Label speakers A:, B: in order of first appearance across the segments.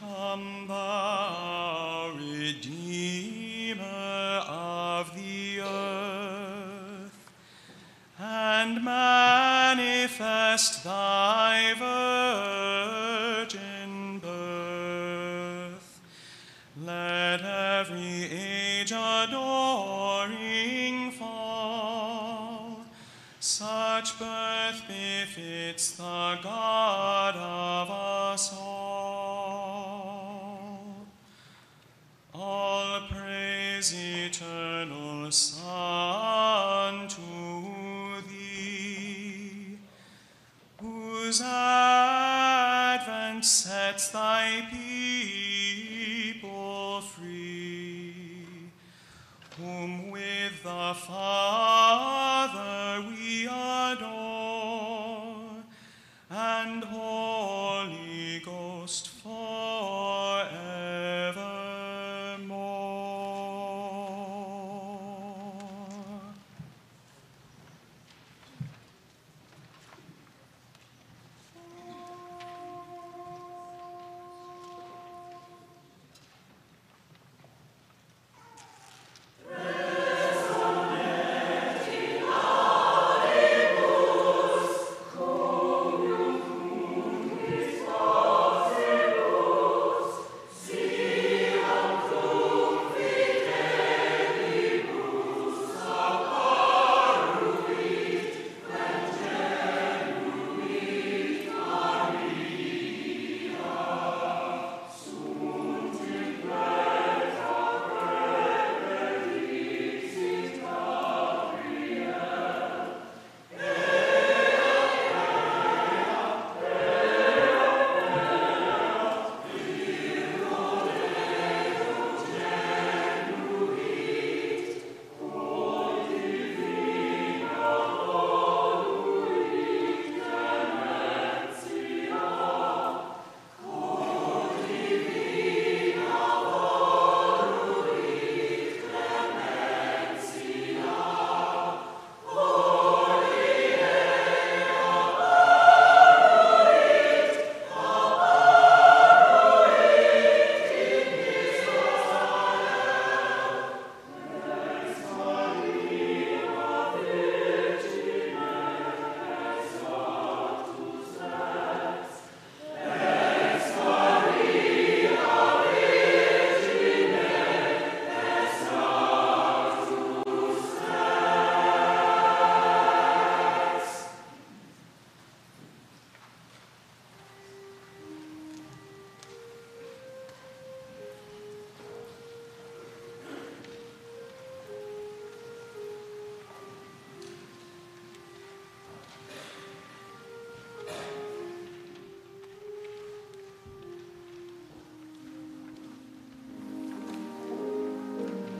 A: Come, thou Redeemer of the earth, and manifest thy virgin with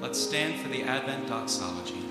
B: Let's stand for the Advent doxology.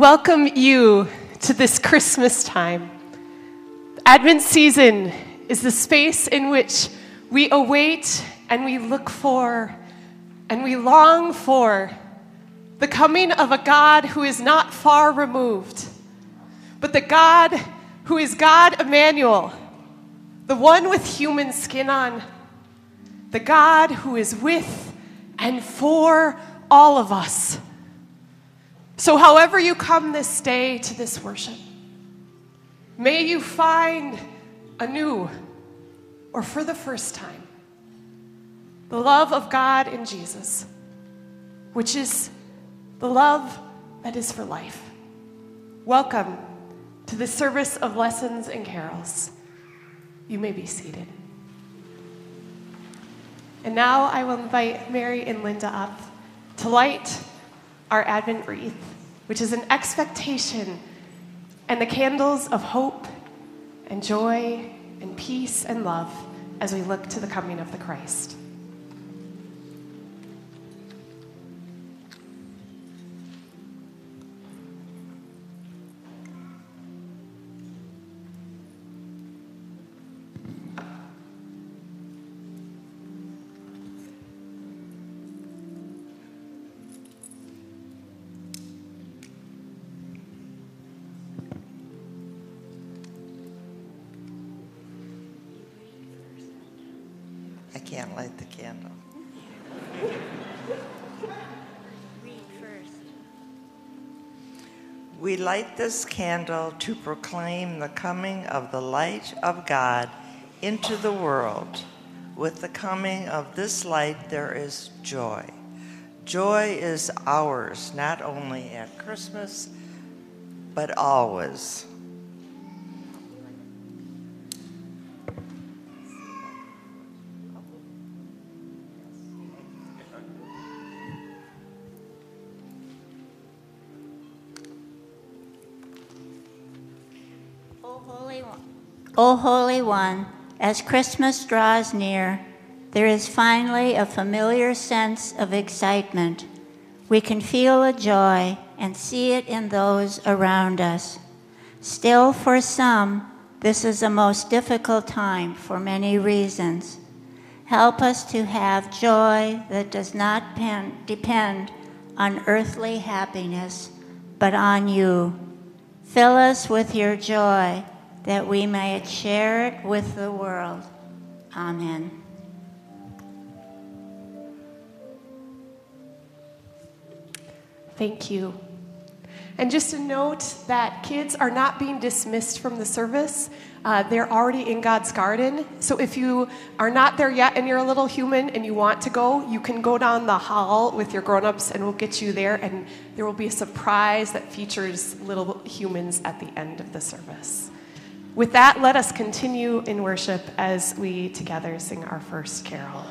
C: Welcome you to this Christmas time. Advent season is the space in which we await and we look for and we long for the coming of a God who is not far removed, but the God who is God Emmanuel, the one with human skin on, the God who is with and for all of us. So, however you come this day to this worship, may you find anew or for the first time the love of God in Jesus, which is the love that is for life. Welcome to the service of lessons and carols. You may be seated. And now I will invite Mary and Linda up to light our Advent wreath, which is an expectation and the candles of hope and joy and peace and love as we look to the coming of the Christ.
D: Light this candle to proclaim the coming of the light of God into the world. With the coming of this light, there is joy. Joy is ours, not only at Christmas, but always.
E: One, as Christmas draws near, there is finally a familiar sense of excitement. We can feel a joy and see it in those around us. Still, for some, this is a most difficult time for many reasons. Help us to have joy that does not pen- depend on earthly happiness, but on you. Fill us with your joy that we may share it with the world. Amen.
C: Thank you. And just a note that kids are not being dismissed from the service. Uh, they're already in God's garden. So if you are not there yet and you're a little human and you want to go, you can go down the hall with your grown-ups and we'll get you there. And there will be a surprise that features little humans at the end of the service. With that, let us continue in worship as we together sing our first carol.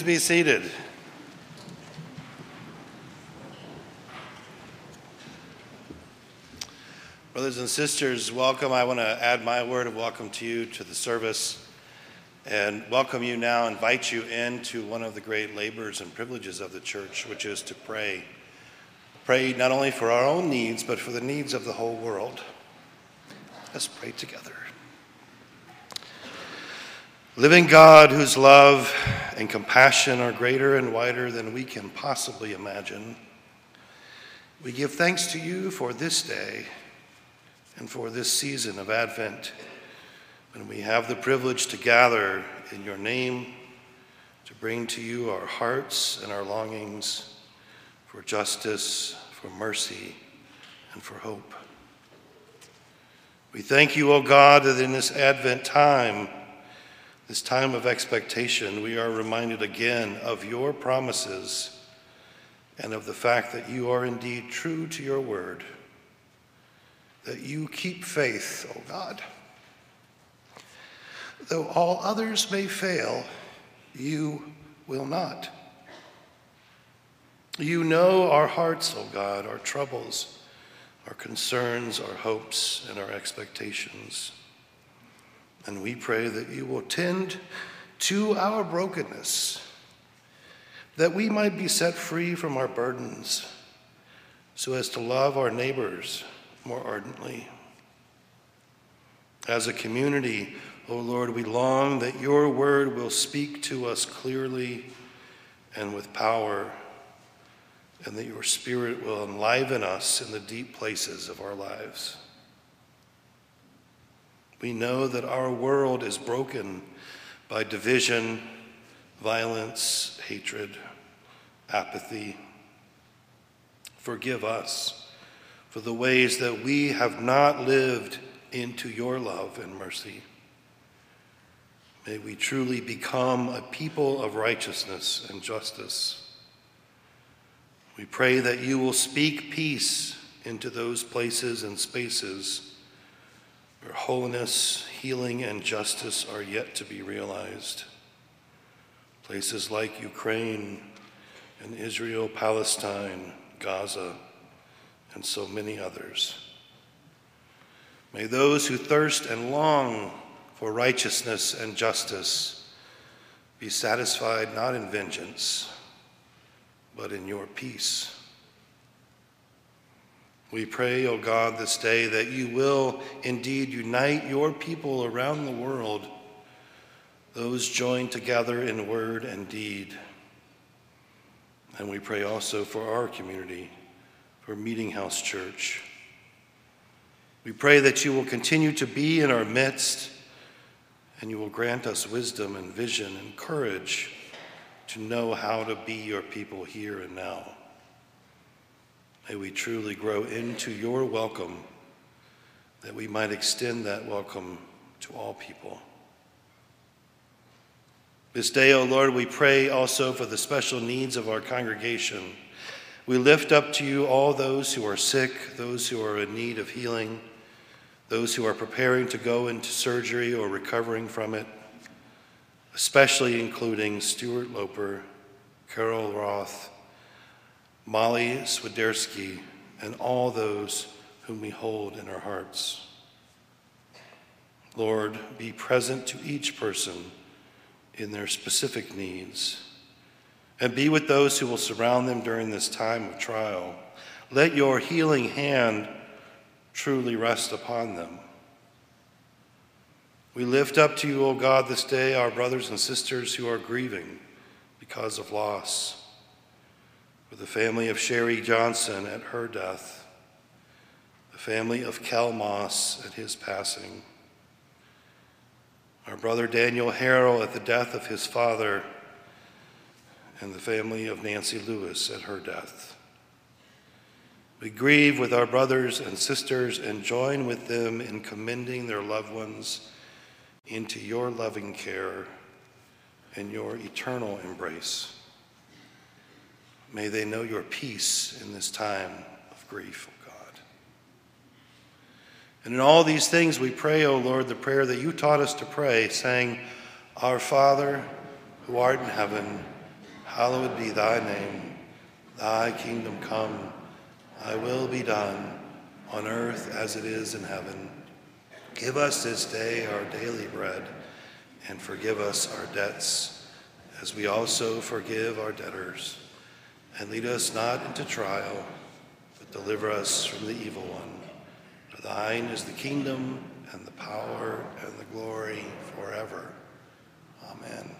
F: Please be seated. Brothers and sisters, welcome. I want to add my word of welcome to you to the service and welcome you now, invite you into one of the great labors and privileges of the church, which is to pray. Pray not only for our own needs, but for the needs of the whole world. Let's pray together. Living God, whose love and compassion are greater and wider than we can possibly imagine, we give thanks to you for this day and for this season of Advent when we have the privilege to gather in your name to bring to you our hearts and our longings for justice, for mercy, and for hope. We thank you, O God, that in this Advent time, this time of expectation, we are reminded again of your promises and of the fact that you are indeed true to your word, that you keep faith, O God. Though all others may fail, you will not. You know our hearts, O God, our troubles our concerns, our hopes, and our expectations. And we pray that you will tend to our brokenness, that we might be set free from our burdens, so as to love our neighbors more ardently. As a community, O oh Lord, we long that your word will speak to us clearly and with power and that your Spirit will enliven us in the deep places of our lives. We know that our world is broken by division, violence, hatred, apathy. Forgive us for the ways that we have not lived into your love and mercy. May we truly become a people of righteousness and justice. We pray that you will speak peace into those places and spaces where holiness, healing, and justice are yet to be realized. Places like Ukraine and Israel, Palestine, Gaza, and so many others. May those who thirst and long for righteousness and justice be satisfied not in vengeance but in your peace. We pray, O God, this day that you will indeed unite your people around the world, those joined together in word and deed. And we pray also for our community, for Meetinghouse Church. We pray that you will continue to be in our midst and you will grant us wisdom and vision and courage to know how to be your people here and now. May we truly grow into your welcome, that we might extend that welcome to all people. This day, O oh Lord, we pray also for the special needs of our congregation. We lift up to you all those who are sick, those who are in need of healing, those who are preparing to go into surgery or recovering from it especially including Stuart Loper, Carol Roth, Molly Swiderski, and all those whom we hold in our hearts. Lord, be present to each person in their specific needs, and be with those who will surround them during this time of trial. Let your healing hand truly rest upon them. We lift up to you, O God, this day our brothers and sisters who are grieving because of loss. For the family of Sherry Johnson at her death, the family of Kel Moss at his passing, our brother Daniel Harrell at the death of his father, and the family of Nancy Lewis at her death. We grieve with our brothers and sisters and join with them in commending their loved ones into your loving care and your eternal embrace. May they know your peace in this time of grief, O God. And in all these things we pray, O Lord, the prayer that you taught us to pray, saying, Our Father, who art in heaven, hallowed be thy name. Thy kingdom come, thy will be done, on earth as it is in heaven. Give us this day our daily bread, and forgive us our debts, as we also forgive our debtors. And lead us not into trial, but deliver us from the evil one. For thine is the kingdom, and the power, and the glory forever. Amen.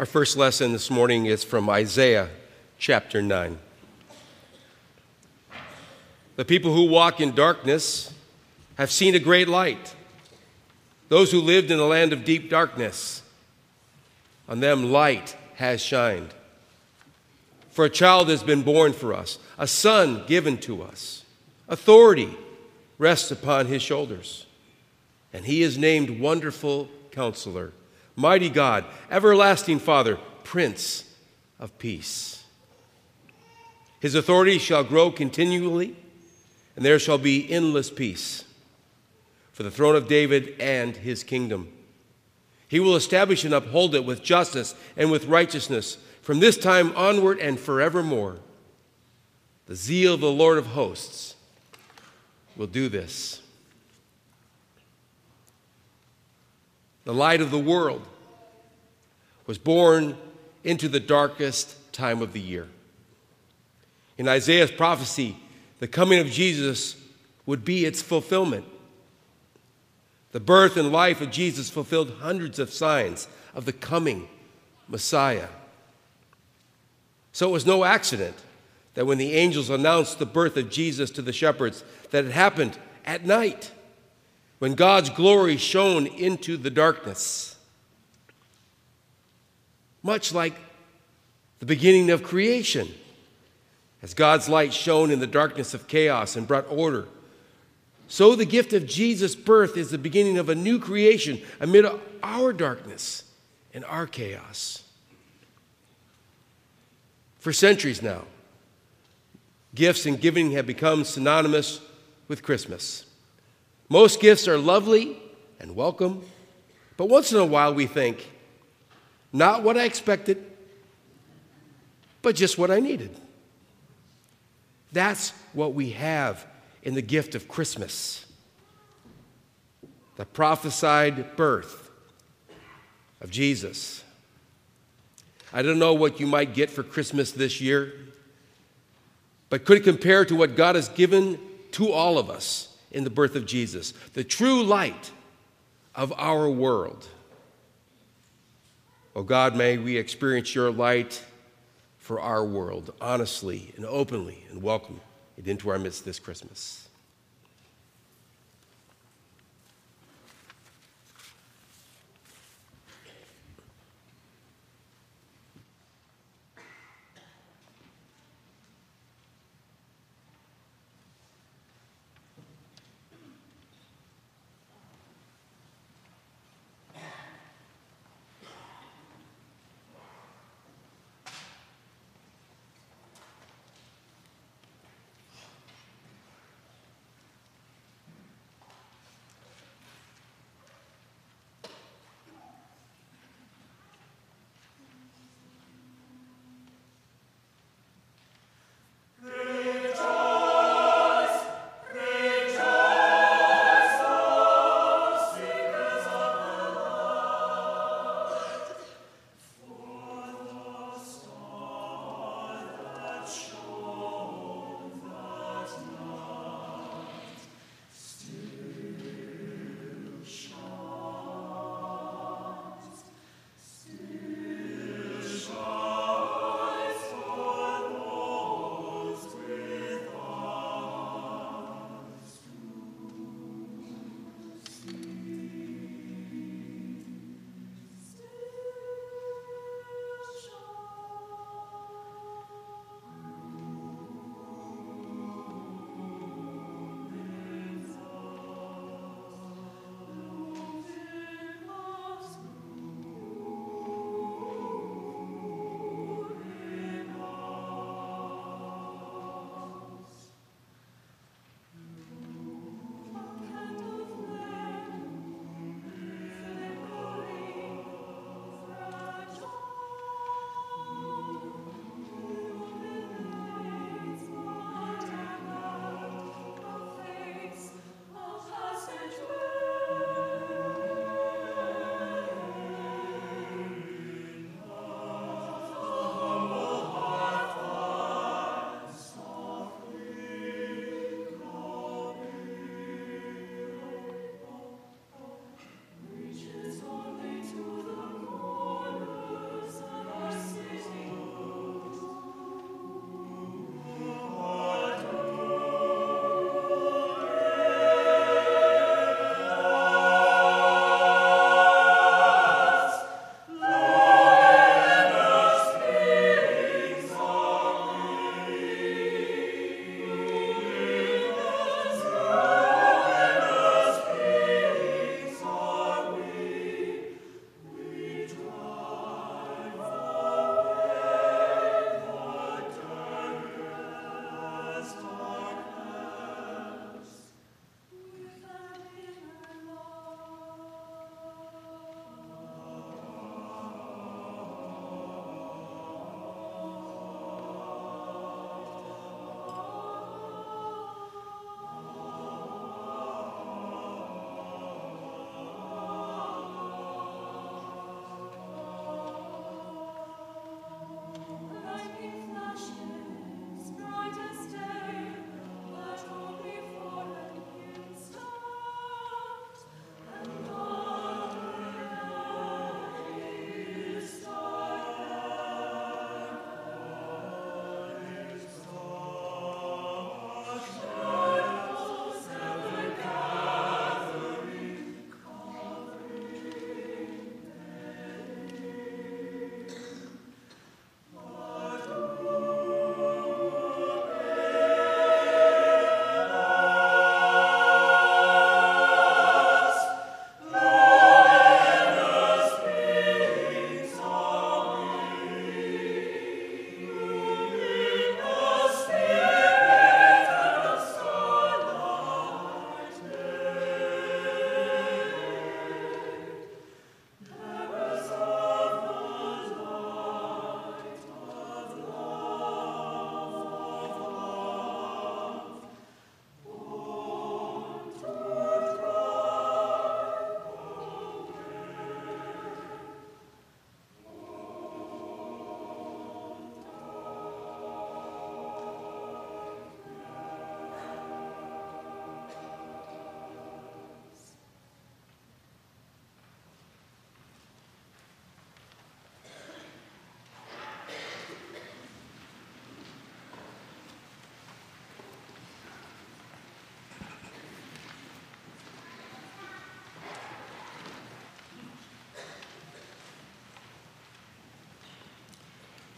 G: Our first lesson this morning is from Isaiah chapter 9. The people who walk in darkness have seen a great light. Those who lived in a land of deep darkness, on them light has shined. For a child has been born for us, a son given to us. Authority rests upon his shoulders, and he is named Wonderful Counselor Mighty God, everlasting Father, Prince of Peace. His authority shall grow continually, and there shall be endless peace for the throne of David and his kingdom. He will establish and uphold it with justice and with righteousness from this time onward and forevermore. The zeal of the Lord of hosts will do this. The light of the world was born into the darkest time of the year. In Isaiah's prophecy, the coming of Jesus would be its fulfillment. The birth and life of Jesus fulfilled hundreds of signs of the coming Messiah. So it was no accident that when the angels announced the birth of Jesus to the shepherds, that it happened at night when God's glory shone into the darkness much like the beginning of creation. As God's light shone in the darkness of chaos and brought order, so the gift of Jesus' birth is the beginning of a new creation amid our darkness and our chaos. For centuries now, gifts and giving have become synonymous with Christmas. Most gifts are lovely and welcome, but once in a while we think, not what I expected, but just what I needed. That's what we have in the gift of Christmas the prophesied birth of Jesus. I don't know what you might get for Christmas this year, but could it compare to what God has given to all of us in the birth of Jesus, the true light of our world? Oh God, may we experience your light for our world honestly and openly and welcome it into our midst this Christmas.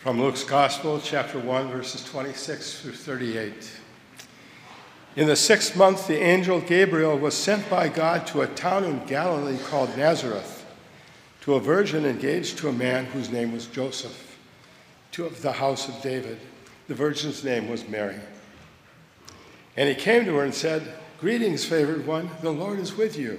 H: From Luke's Gospel, chapter 1, verses 26 through 38. In the sixth month, the angel Gabriel was sent by God to a town in Galilee called Nazareth, to a virgin engaged to a man whose name was Joseph, to the house of David. The virgin's name was Mary. And he came to her and said, Greetings, favored one, the Lord is with you.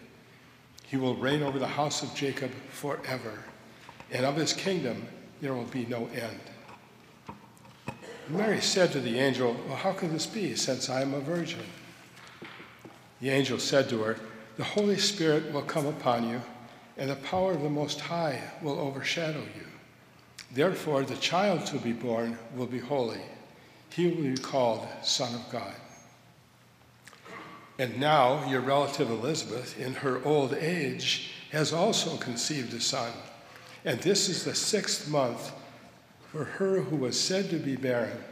H: he will reign over the house of Jacob forever, and of his kingdom there will be no end. Mary said to the angel, Well, how can this be, since I am a virgin? The angel said to her, The Holy Spirit will come upon you, and the power of the Most High will overshadow you. Therefore, the child to be born will be holy. He will be called Son of God. And now your relative Elizabeth, in her old age, has also conceived a son. And this is the sixth month for her who was said to be barren,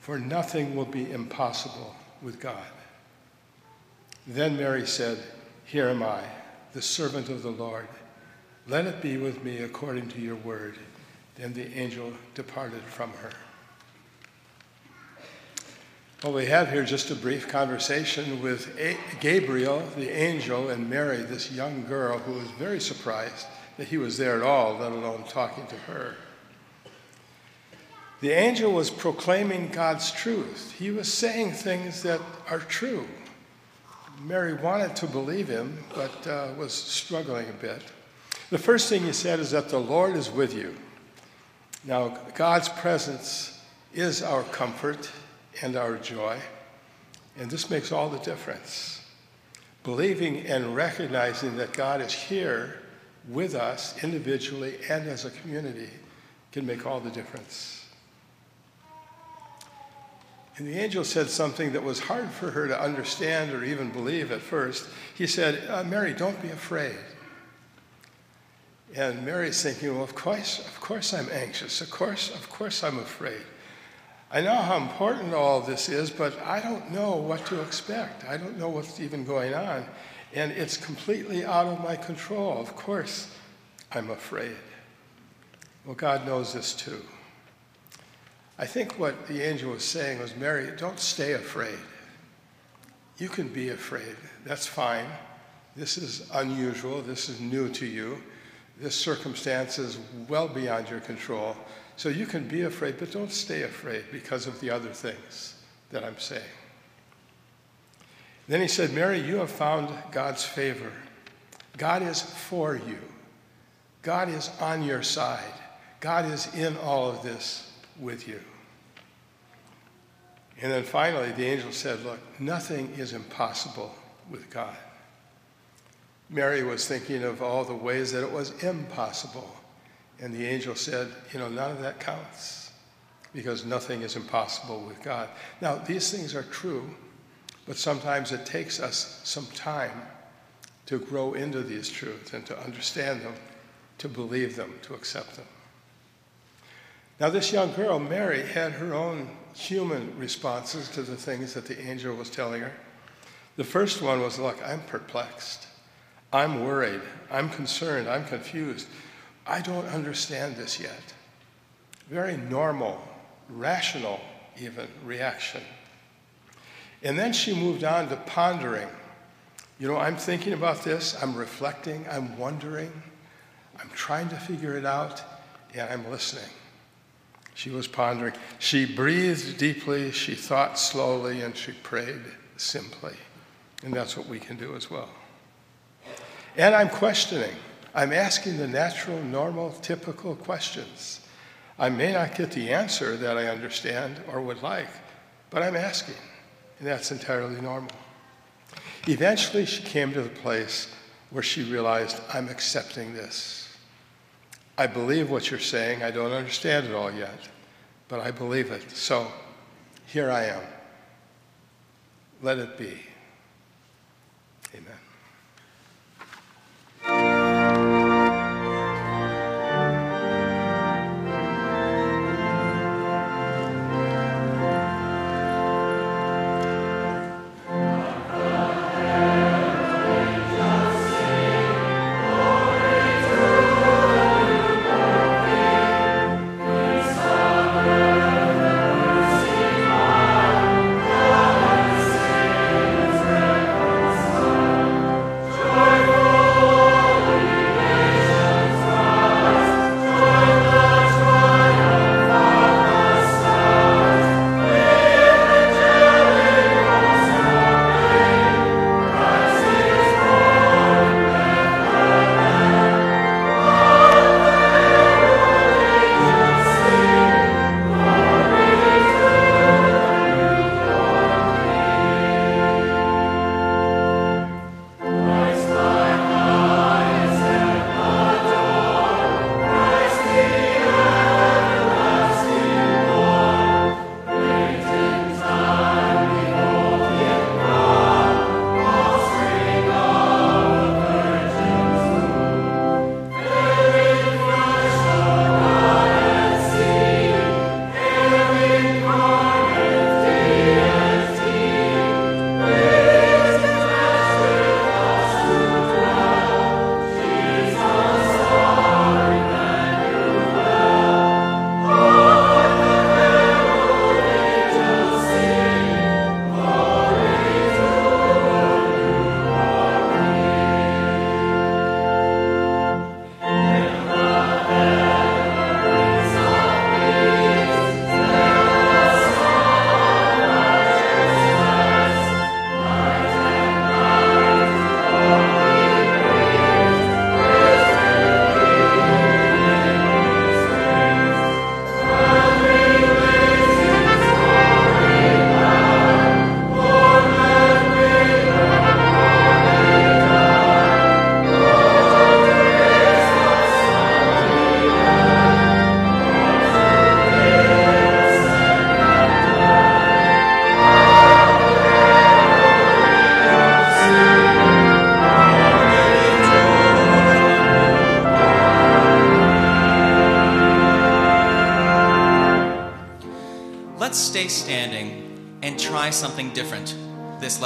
H: for nothing will be impossible with God. Then Mary said, Here am I, the servant of the Lord. Let it be with me according to your word. Then the angel departed from her. Well, we have here just a brief conversation with Gabriel, the angel, and Mary, this young girl who was very surprised that he was there at all, let alone talking to her. The angel was proclaiming God's truth. He was saying things that are true. Mary wanted to believe him, but uh, was struggling a bit. The first thing he said is that the Lord is with you. Now, God's presence is our comfort and our joy. And this makes all the difference. Believing and recognizing that God is here with us individually and as a community can make all the difference. And the angel said something that was hard for her to understand or even believe at first. He said, uh, Mary, don't be afraid. And Mary's thinking, well, of course, of course I'm anxious. Of course, of course I'm afraid. I know how important all this is, but I don't know what to expect. I don't know what's even going on. And it's completely out of my control. Of course, I'm afraid. Well, God knows this too. I think what the angel was saying was Mary, don't stay afraid. You can be afraid. That's fine. This is unusual. This is new to you. This circumstance is well beyond your control. So you can be afraid, but don't stay afraid because of the other things that I'm saying. Then he said, Mary, you have found God's favor. God is for you. God is on your side. God is in all of this with you. And then finally, the angel said, Look, nothing is impossible with God. Mary was thinking of all the ways that it was impossible. And the angel said, You know, none of that counts because nothing is impossible with God. Now, these things are true, but sometimes it takes us some time to grow into these truths and to understand them, to believe them, to accept them. Now, this young girl, Mary, had her own human responses to the things that the angel was telling her. The first one was, Look, I'm perplexed. I'm worried. I'm concerned. I'm confused. I don't understand this yet. Very normal, rational, even reaction. And then she moved on to pondering. You know, I'm thinking about this, I'm reflecting, I'm wondering, I'm trying to figure it out, and I'm listening. She was pondering. She breathed deeply, she thought slowly, and she prayed simply. And that's what we can do as well. And I'm questioning. I'm asking the natural, normal, typical questions. I may not get the answer that I understand or would like, but I'm asking, and that's entirely normal. Eventually, she came to the place where she realized, I'm accepting this. I believe what you're saying. I don't understand it all yet, but I believe it. So here I am. Let it be.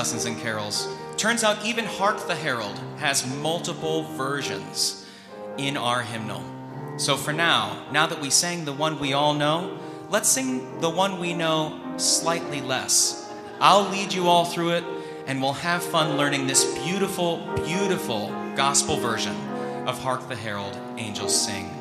A: lessons and carols. Turns out even Hark the Herald has multiple versions in our hymnal. So for now, now that we sang the one we all know, let's sing the one we know slightly less. I'll lead you all through it, and we'll have fun learning this beautiful, beautiful gospel version of Hark the Herald, Angels Sing.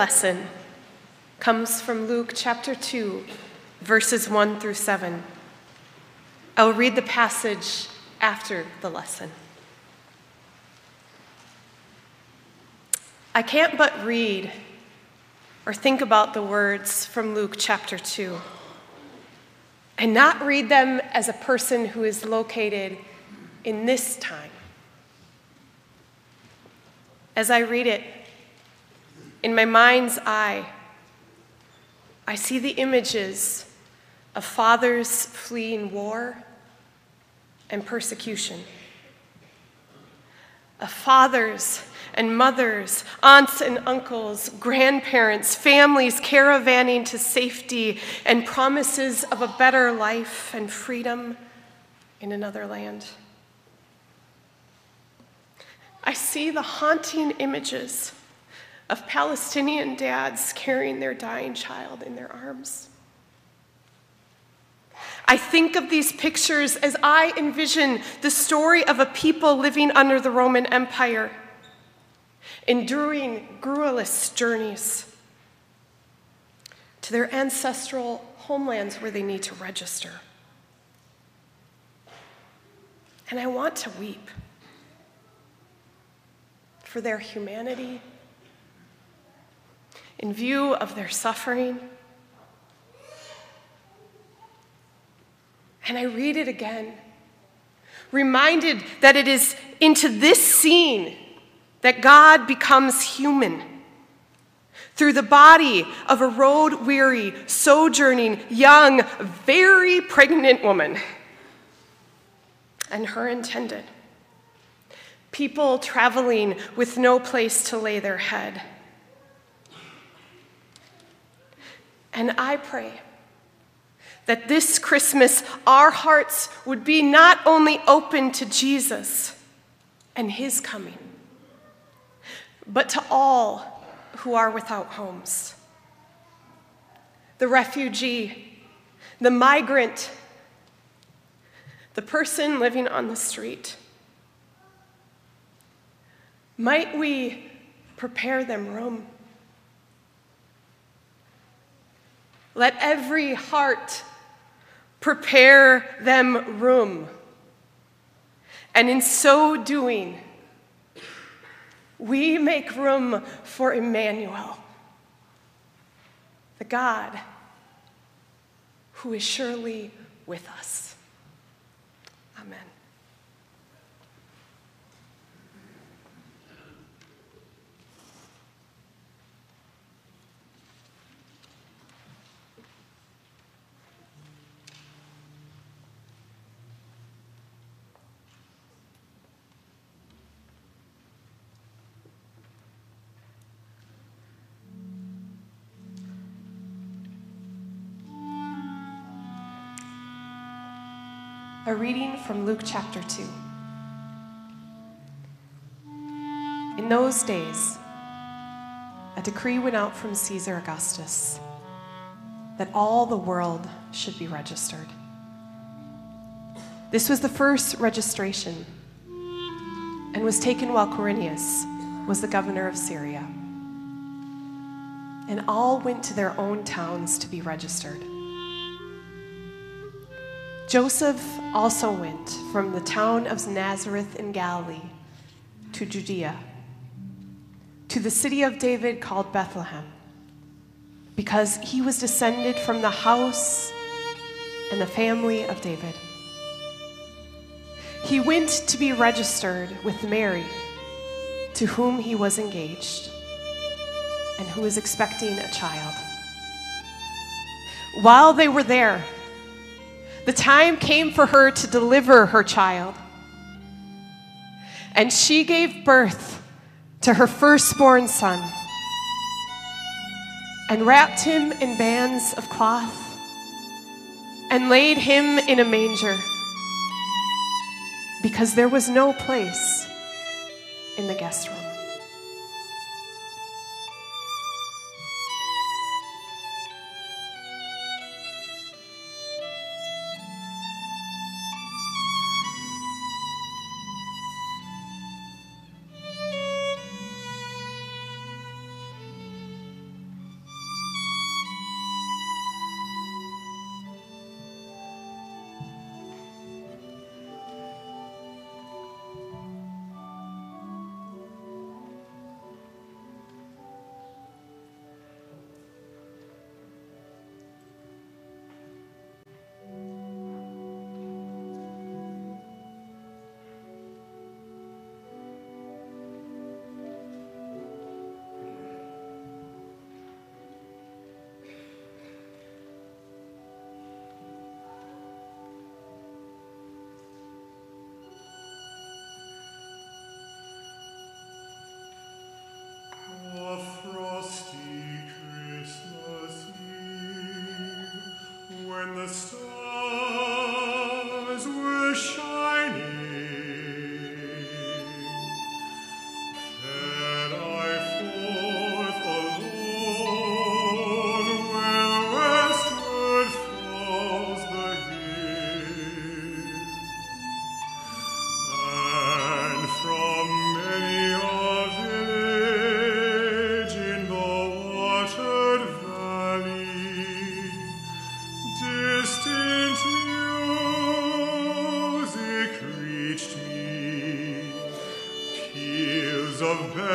C: Lesson comes from Luke chapter 2, verses 1 through 7. I will read the passage after the lesson. I can't but read or think about the words from Luke chapter 2 and not read them as a person who is located in this time. As I read it, in my mind's eye, I see the images of fathers fleeing war and persecution, of fathers and mothers, aunts and uncles, grandparents, families caravanning to safety and promises of a better life and freedom in another land. I see the haunting images of Palestinian dads carrying their dying child in their arms. I think of these pictures as I envision the story of a people living under the Roman Empire, enduring gruelous journeys to their ancestral homelands where they need to register. And I want to weep for their humanity in view of their suffering. And I read it again, reminded that it is into this scene that God becomes human. Through the body of a road weary, sojourning, young, very pregnant woman and her intended. People traveling with no place to lay their head. And I pray that this Christmas our hearts would be not only open to Jesus and his coming, but to all who are without homes the refugee, the migrant, the person living on the street. Might we prepare them room? Let every heart prepare them room. And in so doing, we make room for Emmanuel, the God who is surely with us. A reading from Luke chapter 2. In those days, a decree went out from Caesar Augustus that all the world should be registered. This was the first registration and was taken while Quirinius was the governor of Syria. And all went to their own towns to be registered. Joseph also went from the town of Nazareth in Galilee to Judea, to the city of David called Bethlehem, because he was descended from the house and the family of David. He went to be registered with Mary, to whom he was engaged, and who was expecting a child. While they were there, the time came for her to deliver her child. And she gave birth to her firstborn son and wrapped him in bands of cloth and laid him in a manger because there was no place in the guest room.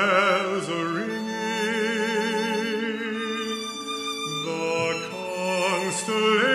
I: Bells a ringing, the constellated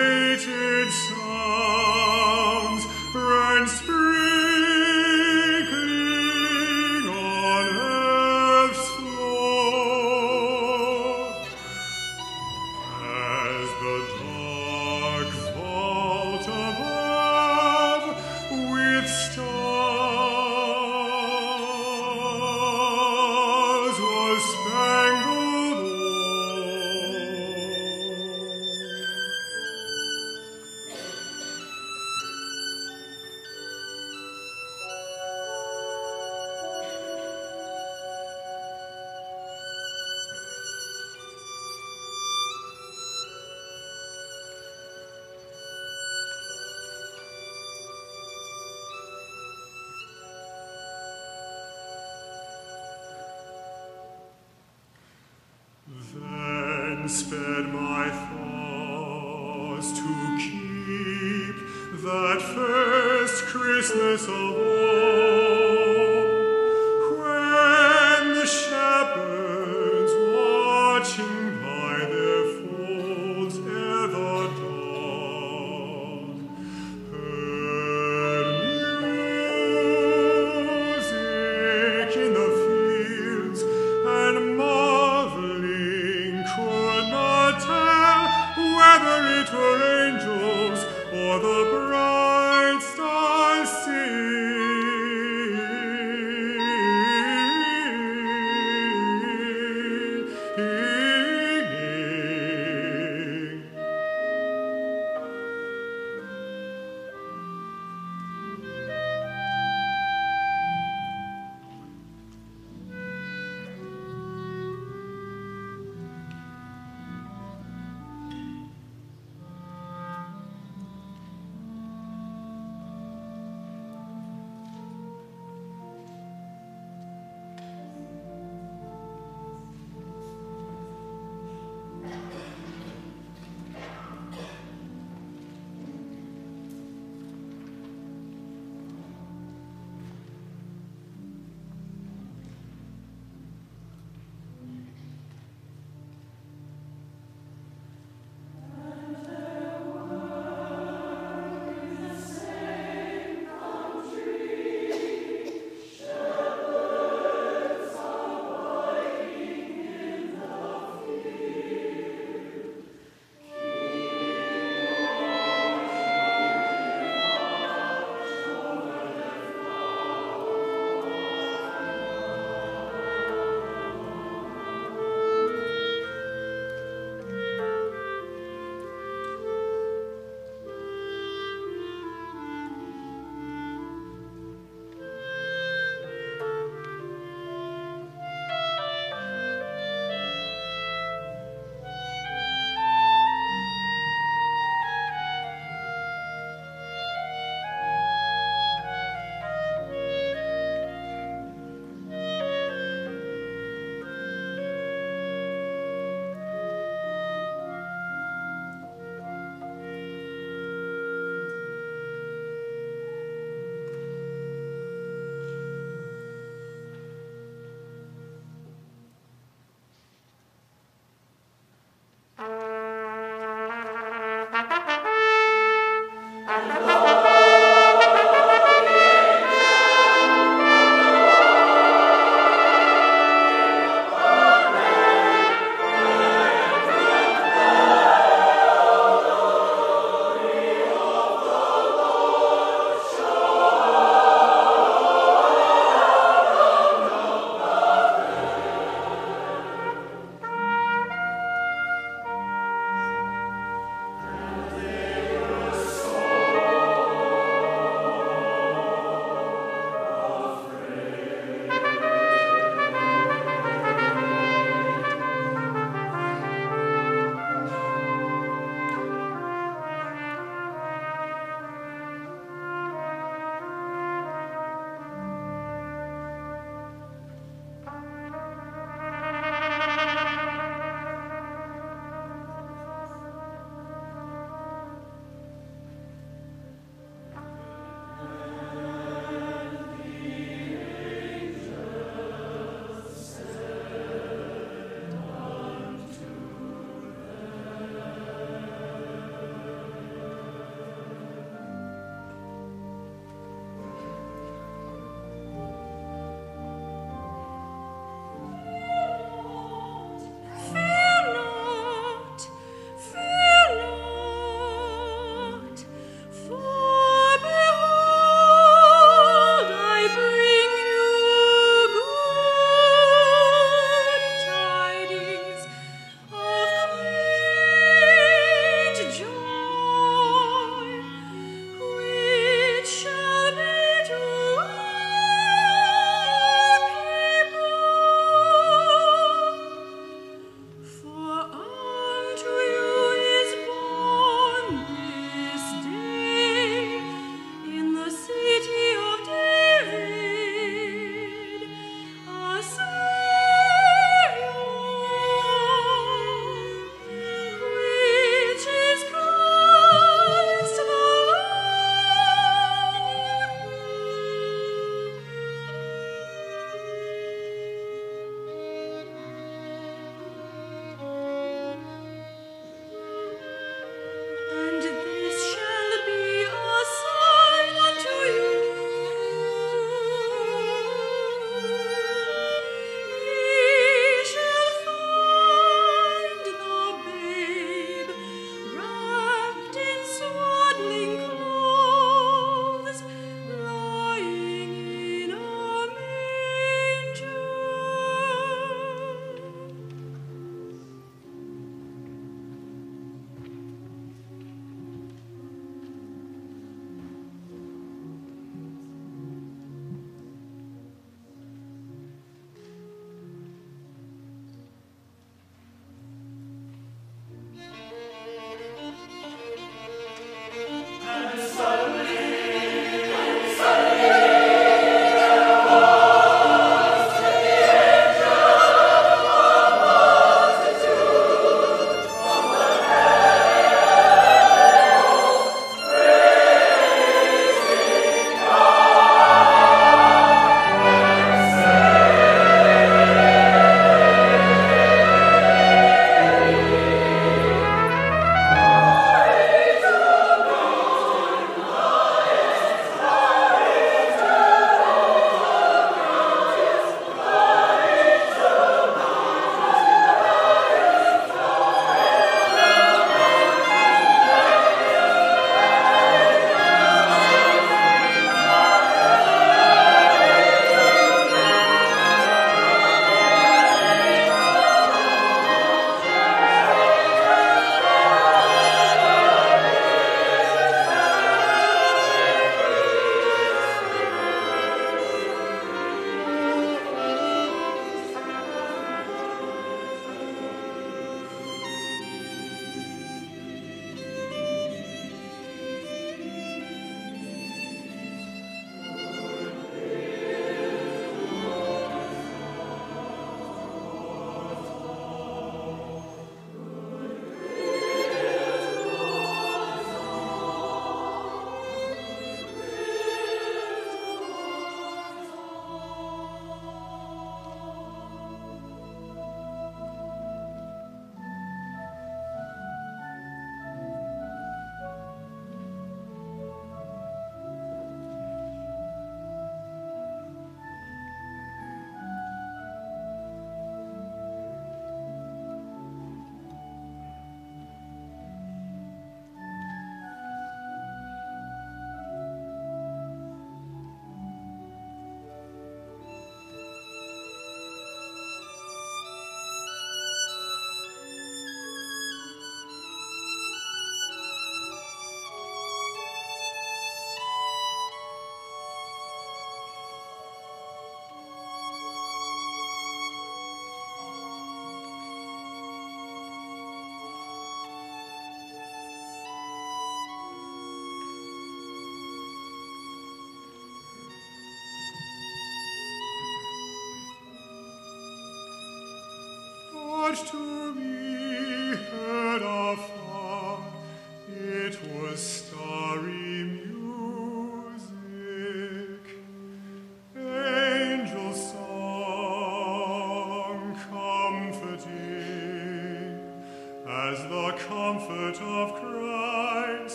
I: to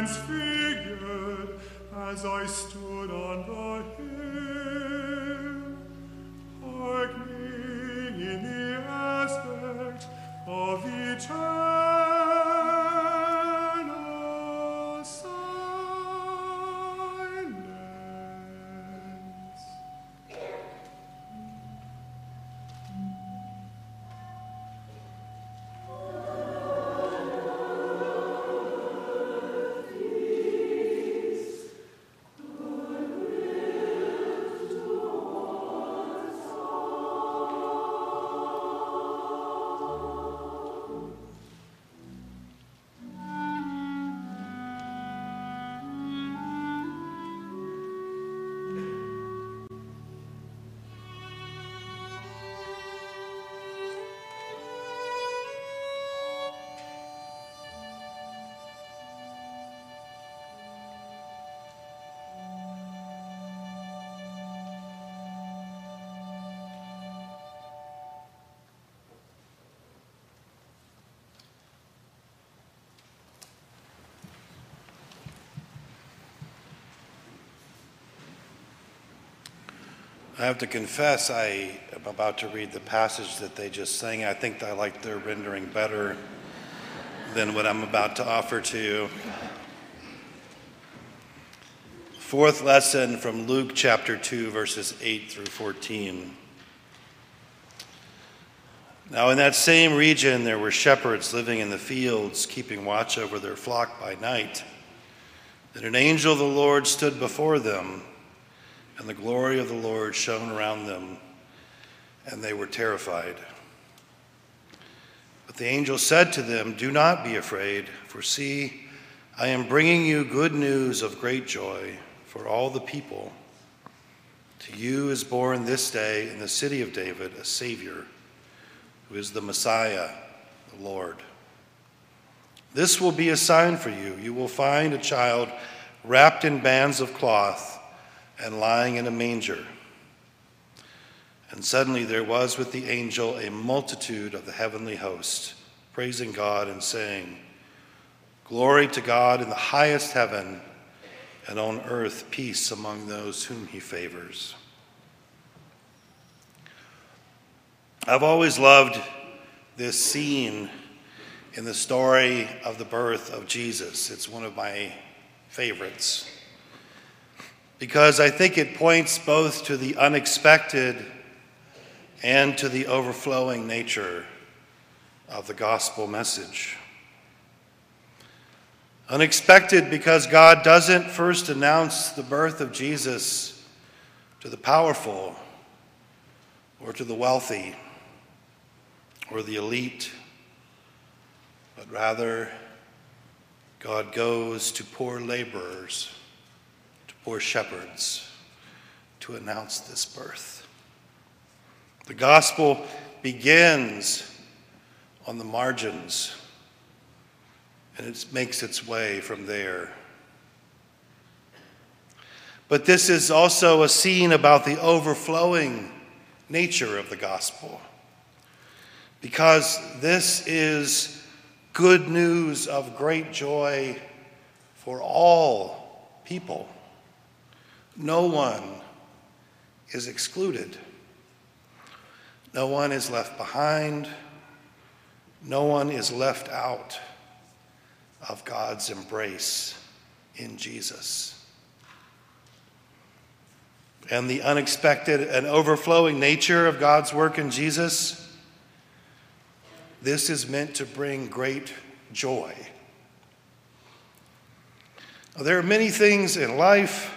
I: transfigured as I stood on the
F: I have to confess, I am about to read the passage that they just sang. I think I like their rendering better than what I'm about to offer to you. Fourth lesson from Luke chapter 2, verses 8 through 14. Now, in that same region, there were shepherds living in the fields, keeping watch over their flock by night. Then an angel of the Lord stood before them, and the glory of the Lord shone around them, and they were terrified. But the angel said to them, Do not be afraid, for see, I am bringing you good news of great joy for all the people. To you is born this day in the city of David a Savior, who is the Messiah, the Lord. This will be a sign for you. You will find a child wrapped in bands of cloth and lying in a manger. And suddenly there was with the angel a multitude of the heavenly host, praising God and saying, Glory to God in the highest heaven, and on earth peace among those whom he favors. I've always loved this scene in the story of the birth of Jesus. It's one of my favorites because I think it points both to the unexpected and to the overflowing nature of the gospel message. Unexpected because God doesn't first announce the birth of Jesus to the powerful or to the wealthy or the elite, but rather God goes to poor laborers, poor shepherds to announce this birth. The gospel begins on the margins and it makes its way from there. But this is also a scene about the overflowing nature of the gospel. Because this is good news of great joy for all people. No one is excluded. No one is left behind. No one is left out of God's embrace in Jesus. And the unexpected and overflowing nature of God's work in Jesus, this is meant to bring great joy. There are many things in life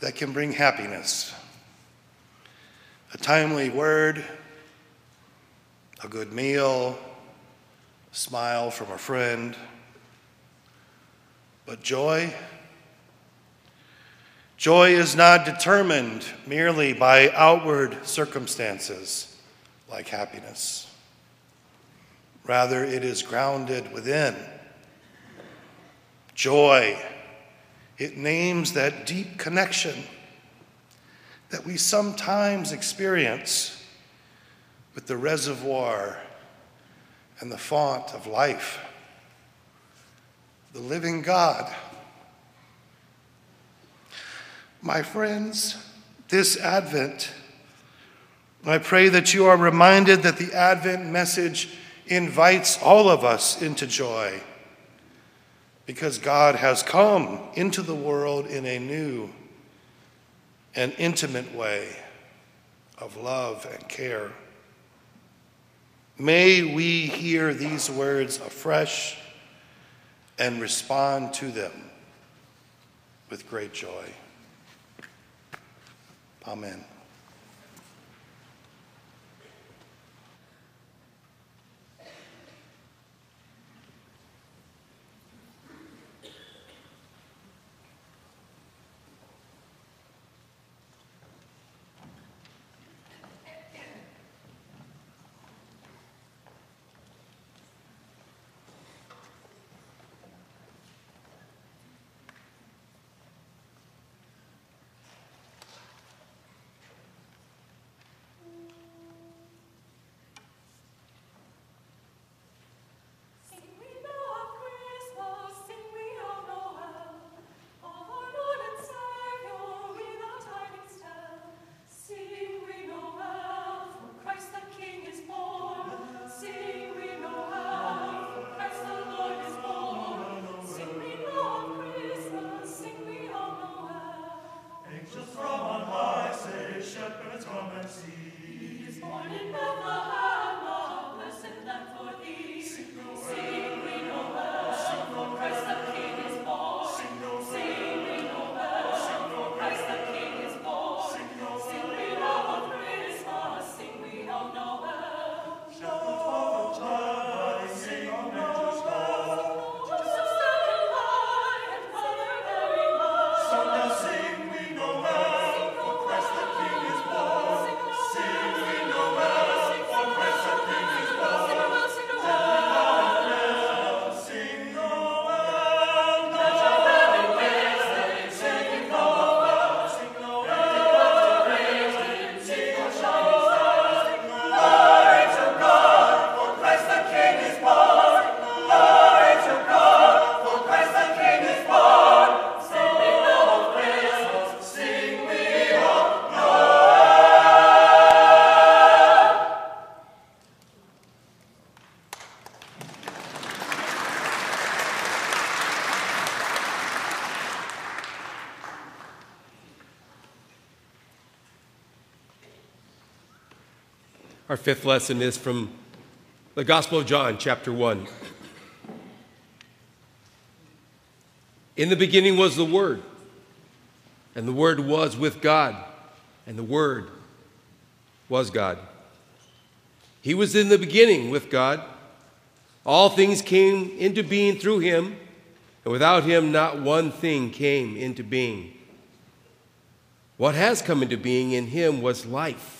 F: that can bring happiness. A timely word, a good meal, a smile from a friend. But joy, joy is not determined merely by outward circumstances like happiness. Rather, it is grounded within. Joy, it names that deep connection that we sometimes experience with the reservoir and the font of life, the living God. My friends, this Advent, I pray that you are reminded that the Advent message invites all of us into joy because God has come into the world in a new and intimate way of love and care. May we hear these words afresh and respond to them with great joy. Amen.
G: Our fifth lesson is from the Gospel of John, chapter 1. In the beginning was the Word, and the Word was with God, and the Word was God. He was in the beginning with God. All things came into being through him, and without him, not one thing came into being. What has come into being in him was life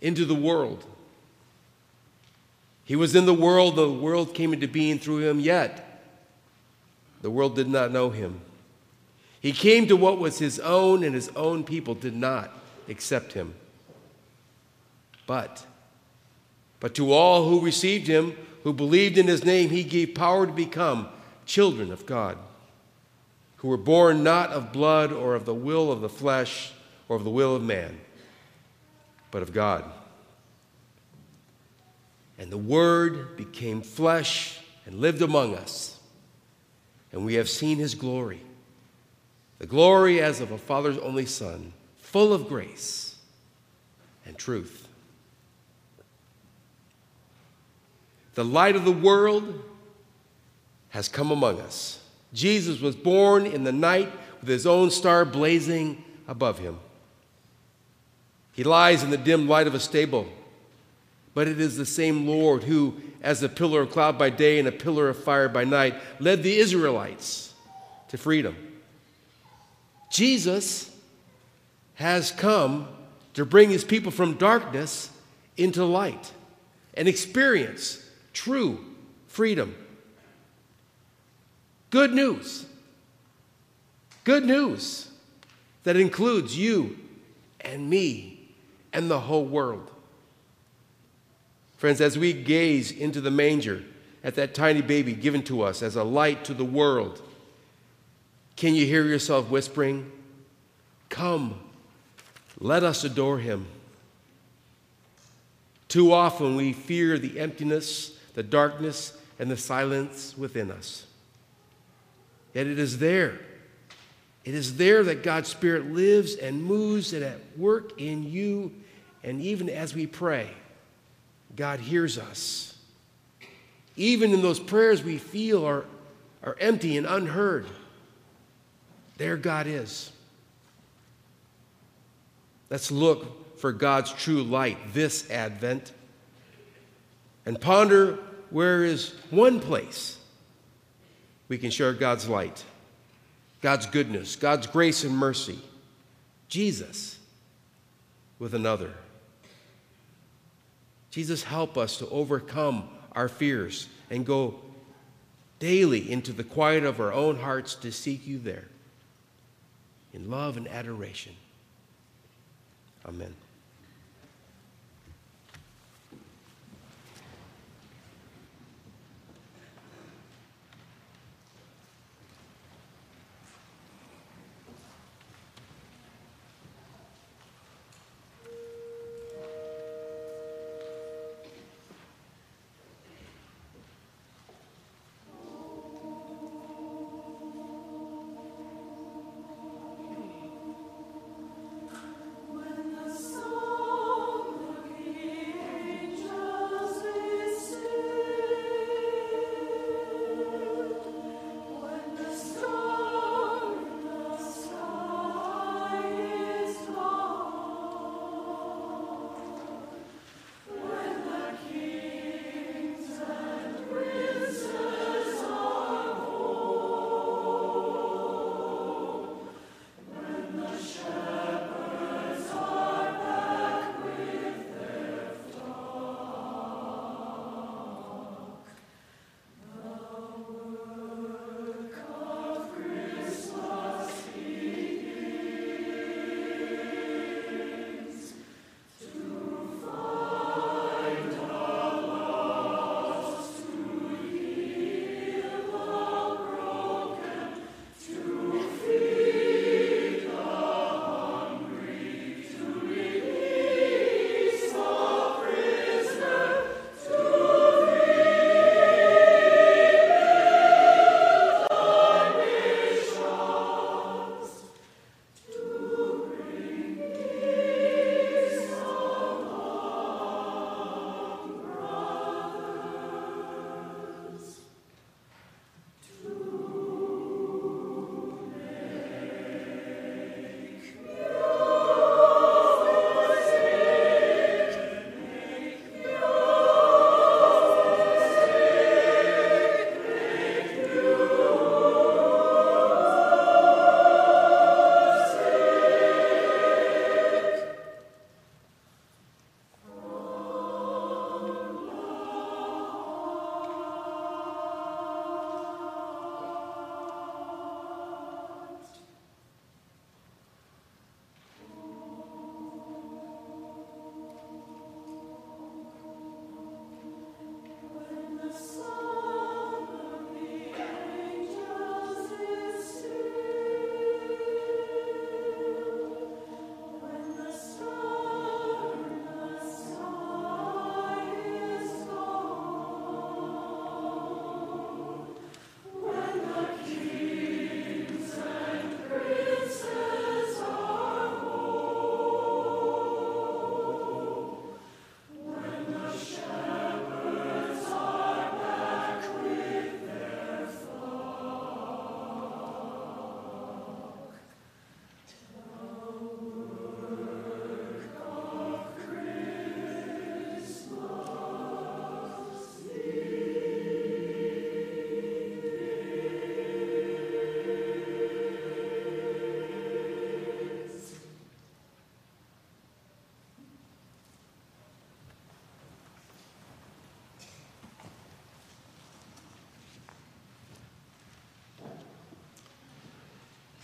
G: into the world. He was in the world, the world came into being through him, yet the world did not know him. He came to what was his own, and his own people did not accept him. But, but to all who received him, who believed in his name, he gave power to become children of God, who were born not of blood or of the will of the flesh or of the will of man, but of God. And the Word became flesh and lived among us, and we have seen his glory the glory as of a father's only son, full of grace and truth. The light of the world has come among us. Jesus was born in the night with his own star blazing above him. He lies in the dim light of a stable, but it is the same Lord who, as a pillar of cloud by day and a pillar of fire by night, led the Israelites to freedom. Jesus has come to bring his people from darkness into light and experience true freedom. Good news. Good news that includes you and me and the whole world. Friends, as we gaze into the manger at that tiny baby given to us as a light to the world, can you hear yourself whispering, Come, let us adore him? Too often we fear the emptiness, the darkness, and the silence within us. Yet it is there. It is there that God's Spirit lives and moves and at work in you. And even as we pray, God hears us. Even in those prayers we feel are, are empty and unheard, there God is. Let's look for God's true light this Advent and ponder where is one place we can share God's light, God's goodness, God's grace and mercy, Jesus with another. Jesus, help us to overcome our fears and go daily into the quiet of our own hearts to seek you there in love and adoration. Amen.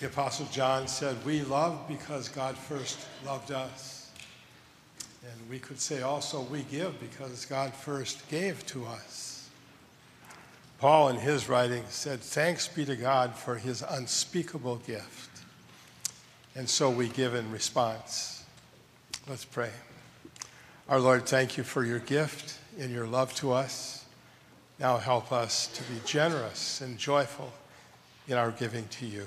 J: The
H: Apostle John said, We love because God first loved us. And we could say also, we give because God first gave to us. Paul, in his writing, said, Thanks be to God for his unspeakable gift. And so we give in response. Let's pray. Our Lord, thank you for your gift and your love to us. Now help us to be generous and joyful in our giving to you.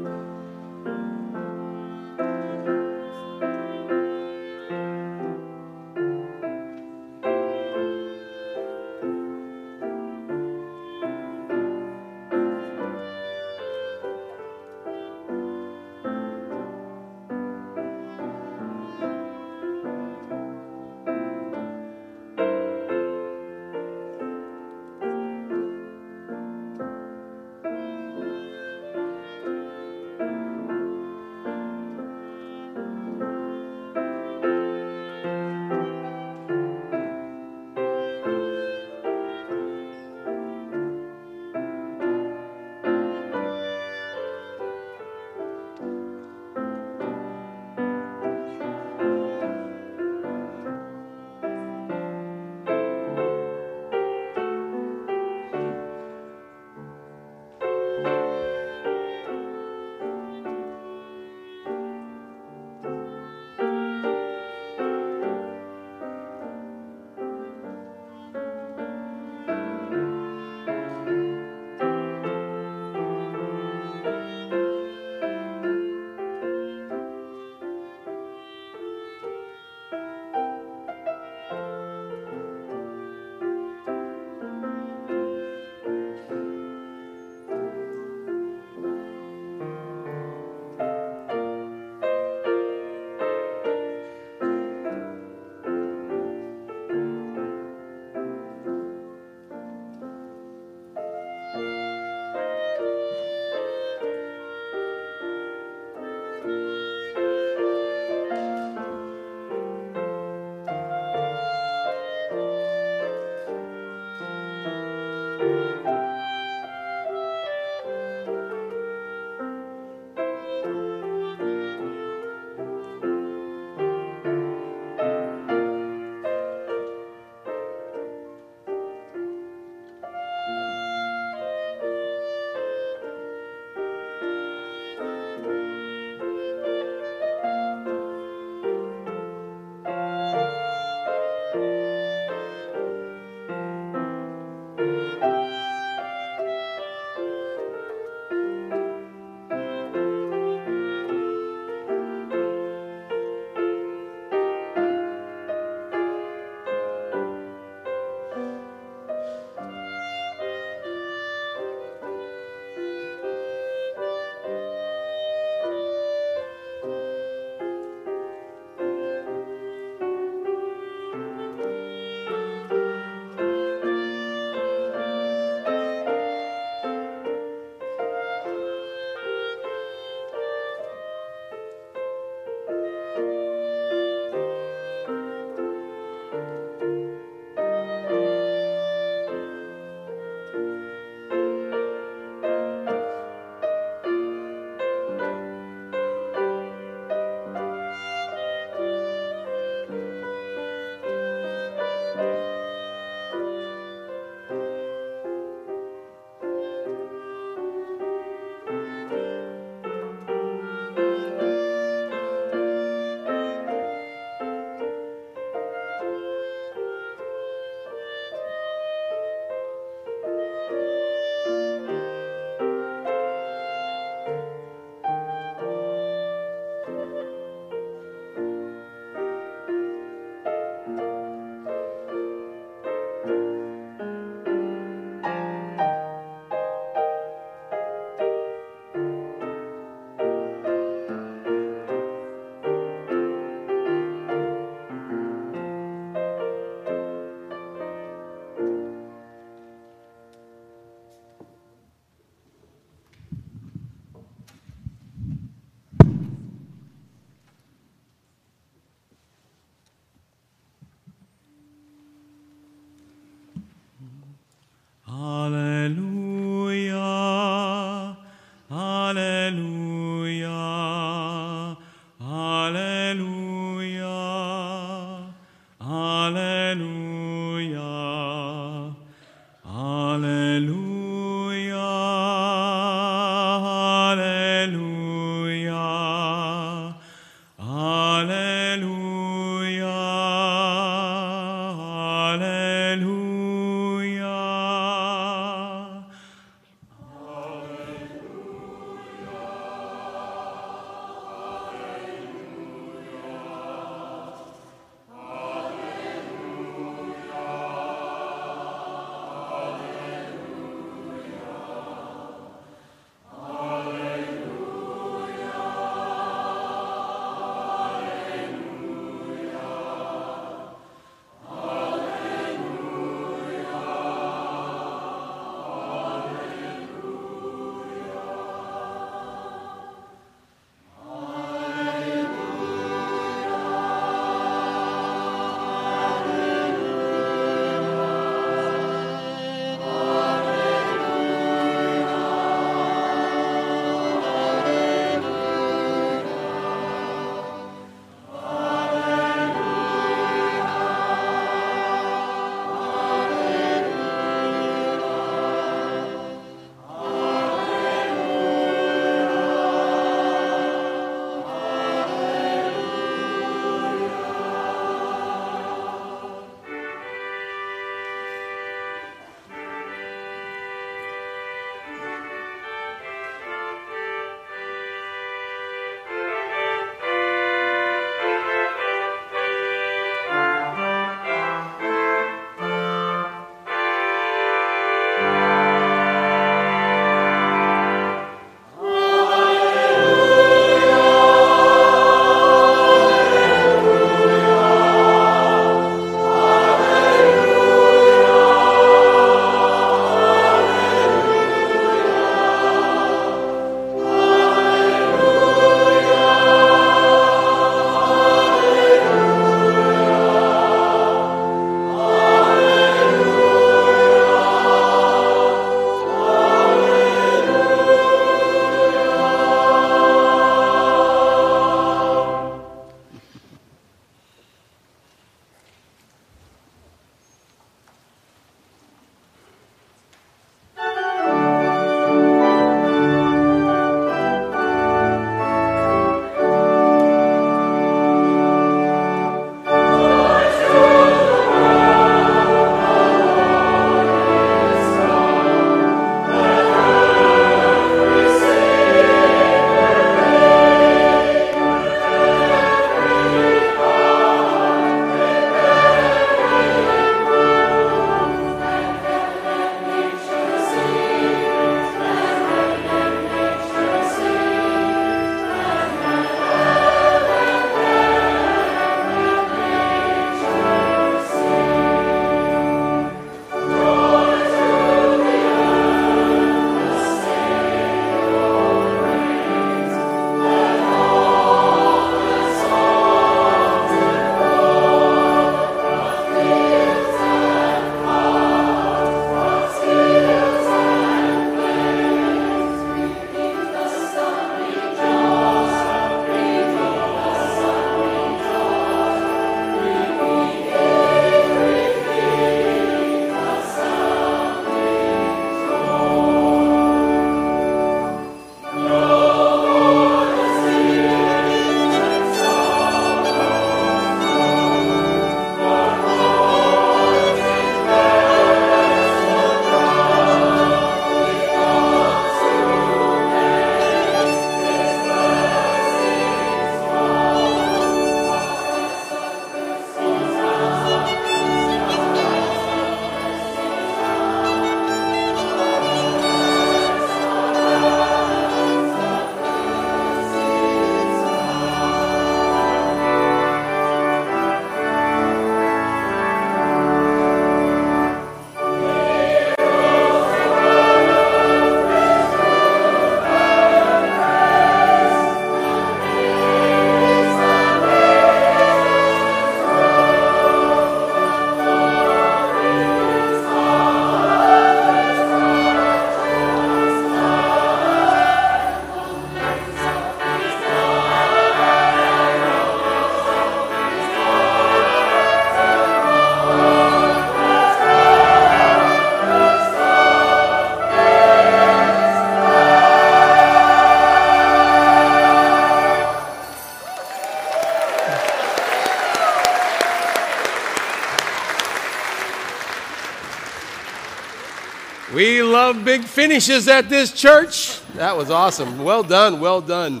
G: We love big finishes at this church. That was awesome. Well done, well done.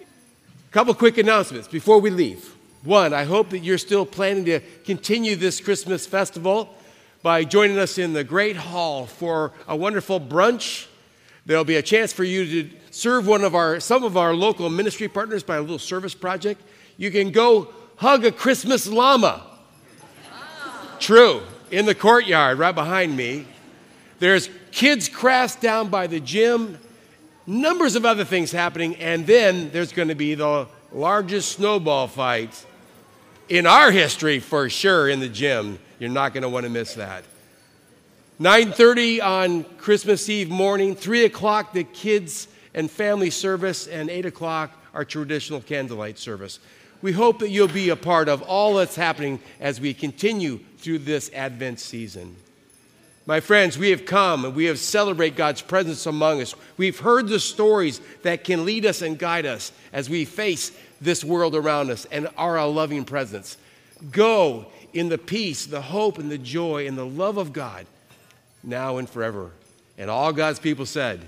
G: A Couple quick announcements before we leave. One, I hope that you're still planning to continue this Christmas festival by joining us in the Great Hall for a wonderful brunch. There'll be a chance for you to serve one of our some of our local ministry partners by a little service project. You can go hug a Christmas llama. Ah. True, in the courtyard right behind me. There's kids' crafts down by the gym, numbers of other things happening, and then there's going to be the largest snowball fight in our history for sure in the gym. You're not going to want to miss that. 9.30 on christmas eve morning 3 o'clock the kids and family service and 8 o'clock our traditional candlelight service we hope that you'll be a part of all that's happening as we continue through this Advent season. My friends, we have come and we have celebrated God's presence among us. We've heard the stories that can lead us and guide us as we face this world around us and our loving presence. Go in the peace, the hope, and the joy and the love of God now and forever. And all God's people said,